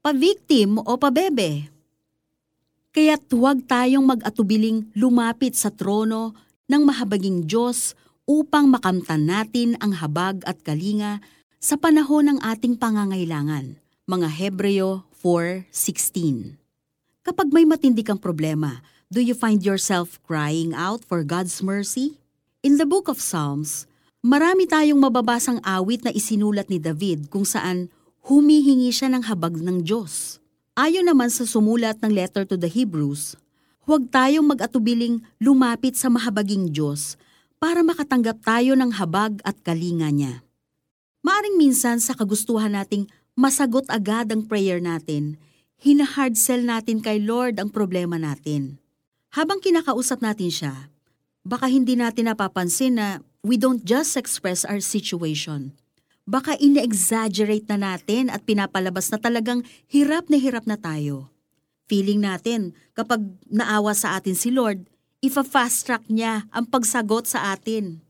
paviktim o pabebe. Kaya't huwag tayong mag-atubiling lumapit sa trono ng mahabaging Diyos upang makamtan natin ang habag at kalinga sa panahon ng ating pangangailangan. Mga Hebreo 4.16 Kapag may matindi kang problema, do you find yourself crying out for God's mercy? In the book of Psalms, marami tayong mababasang awit na isinulat ni David kung saan humihingi siya ng habag ng Diyos. Ayon naman sa sumulat ng letter to the Hebrews, huwag tayong mag-atubiling lumapit sa mahabaging Diyos para makatanggap tayo ng habag at kalinga niya. Maaring minsan sa kagustuhan nating masagot agad ang prayer natin, hinahard sell natin kay Lord ang problema natin. Habang kinakausap natin siya, baka hindi natin napapansin na we don't just express our situation. Baka ina-exaggerate na natin at pinapalabas na talagang hirap na hirap na tayo. Feeling natin kapag naawa sa atin si Lord, ifa-fast track niya ang pagsagot sa atin.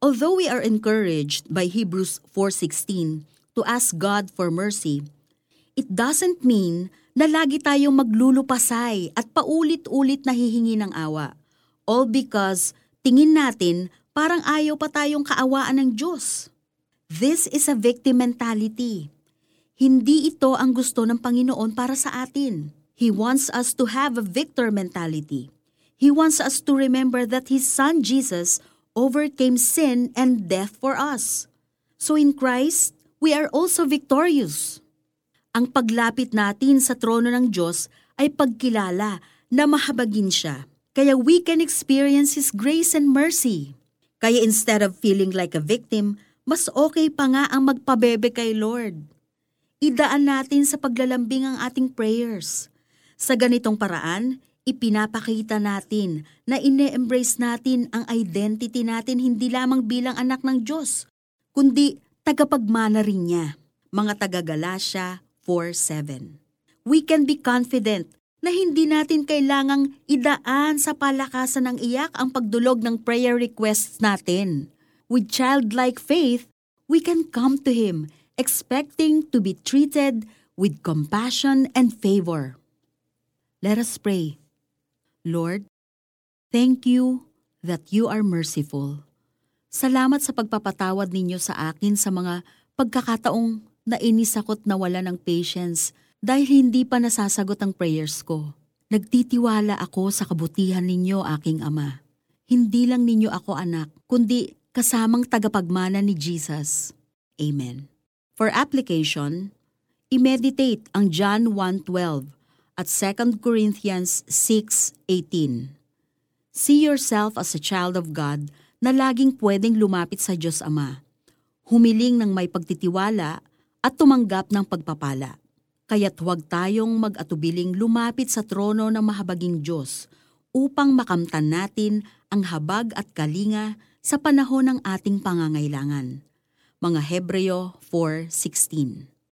Although we are encouraged by Hebrews 4.16 to ask God for mercy, it doesn't mean na lagi tayong maglulupasay at paulit-ulit nahihingi ng awa. All because tingin natin parang ayaw pa tayong kaawaan ng Diyos. This is a victim mentality. Hindi ito ang gusto ng Panginoon para sa atin. He wants us to have a victor mentality. He wants us to remember that His Son Jesus overcame sin and death for us. So in Christ, we are also victorious. Ang paglapit natin sa trono ng Diyos ay pagkilala na mahabagin siya. Kaya we can experience His grace and mercy. Kaya instead of feeling like a victim, mas okay pa nga ang magpabebe kay Lord. Idaan natin sa paglalambing ang ating prayers. Sa ganitong paraan, ipinapakita natin na ine-embrace natin ang identity natin hindi lamang bilang anak ng Diyos, kundi tagapagmana rin niya. Mga taga-Galasya 4.7 We can be confident na hindi natin kailangang idaan sa palakasan ng iyak ang pagdulog ng prayer requests natin. With childlike faith, we can come to Him expecting to be treated with compassion and favor. Let us pray. Lord, thank you that you are merciful. Salamat sa pagpapatawad ninyo sa akin sa mga pagkakataong nainis ako't nawala ng patience dahil hindi pa nasasagot ang prayers ko. Nagtitiwala ako sa kabutihan ninyo, aking Ama. Hindi lang ninyo ako anak, kundi kasamang tagapagmana ni Jesus. Amen. For application, i-meditate ang John 1.12 at 2 Corinthians 6.18. See yourself as a child of God na laging pwedeng lumapit sa Diyos Ama, humiling ng may pagtitiwala at tumanggap ng pagpapala. Kaya't huwag tayong mag-atubiling lumapit sa trono ng mahabaging Diyos upang makamtan natin ang habag at kalinga sa panahon ng ating pangangailangan. Mga Hebreo 4.16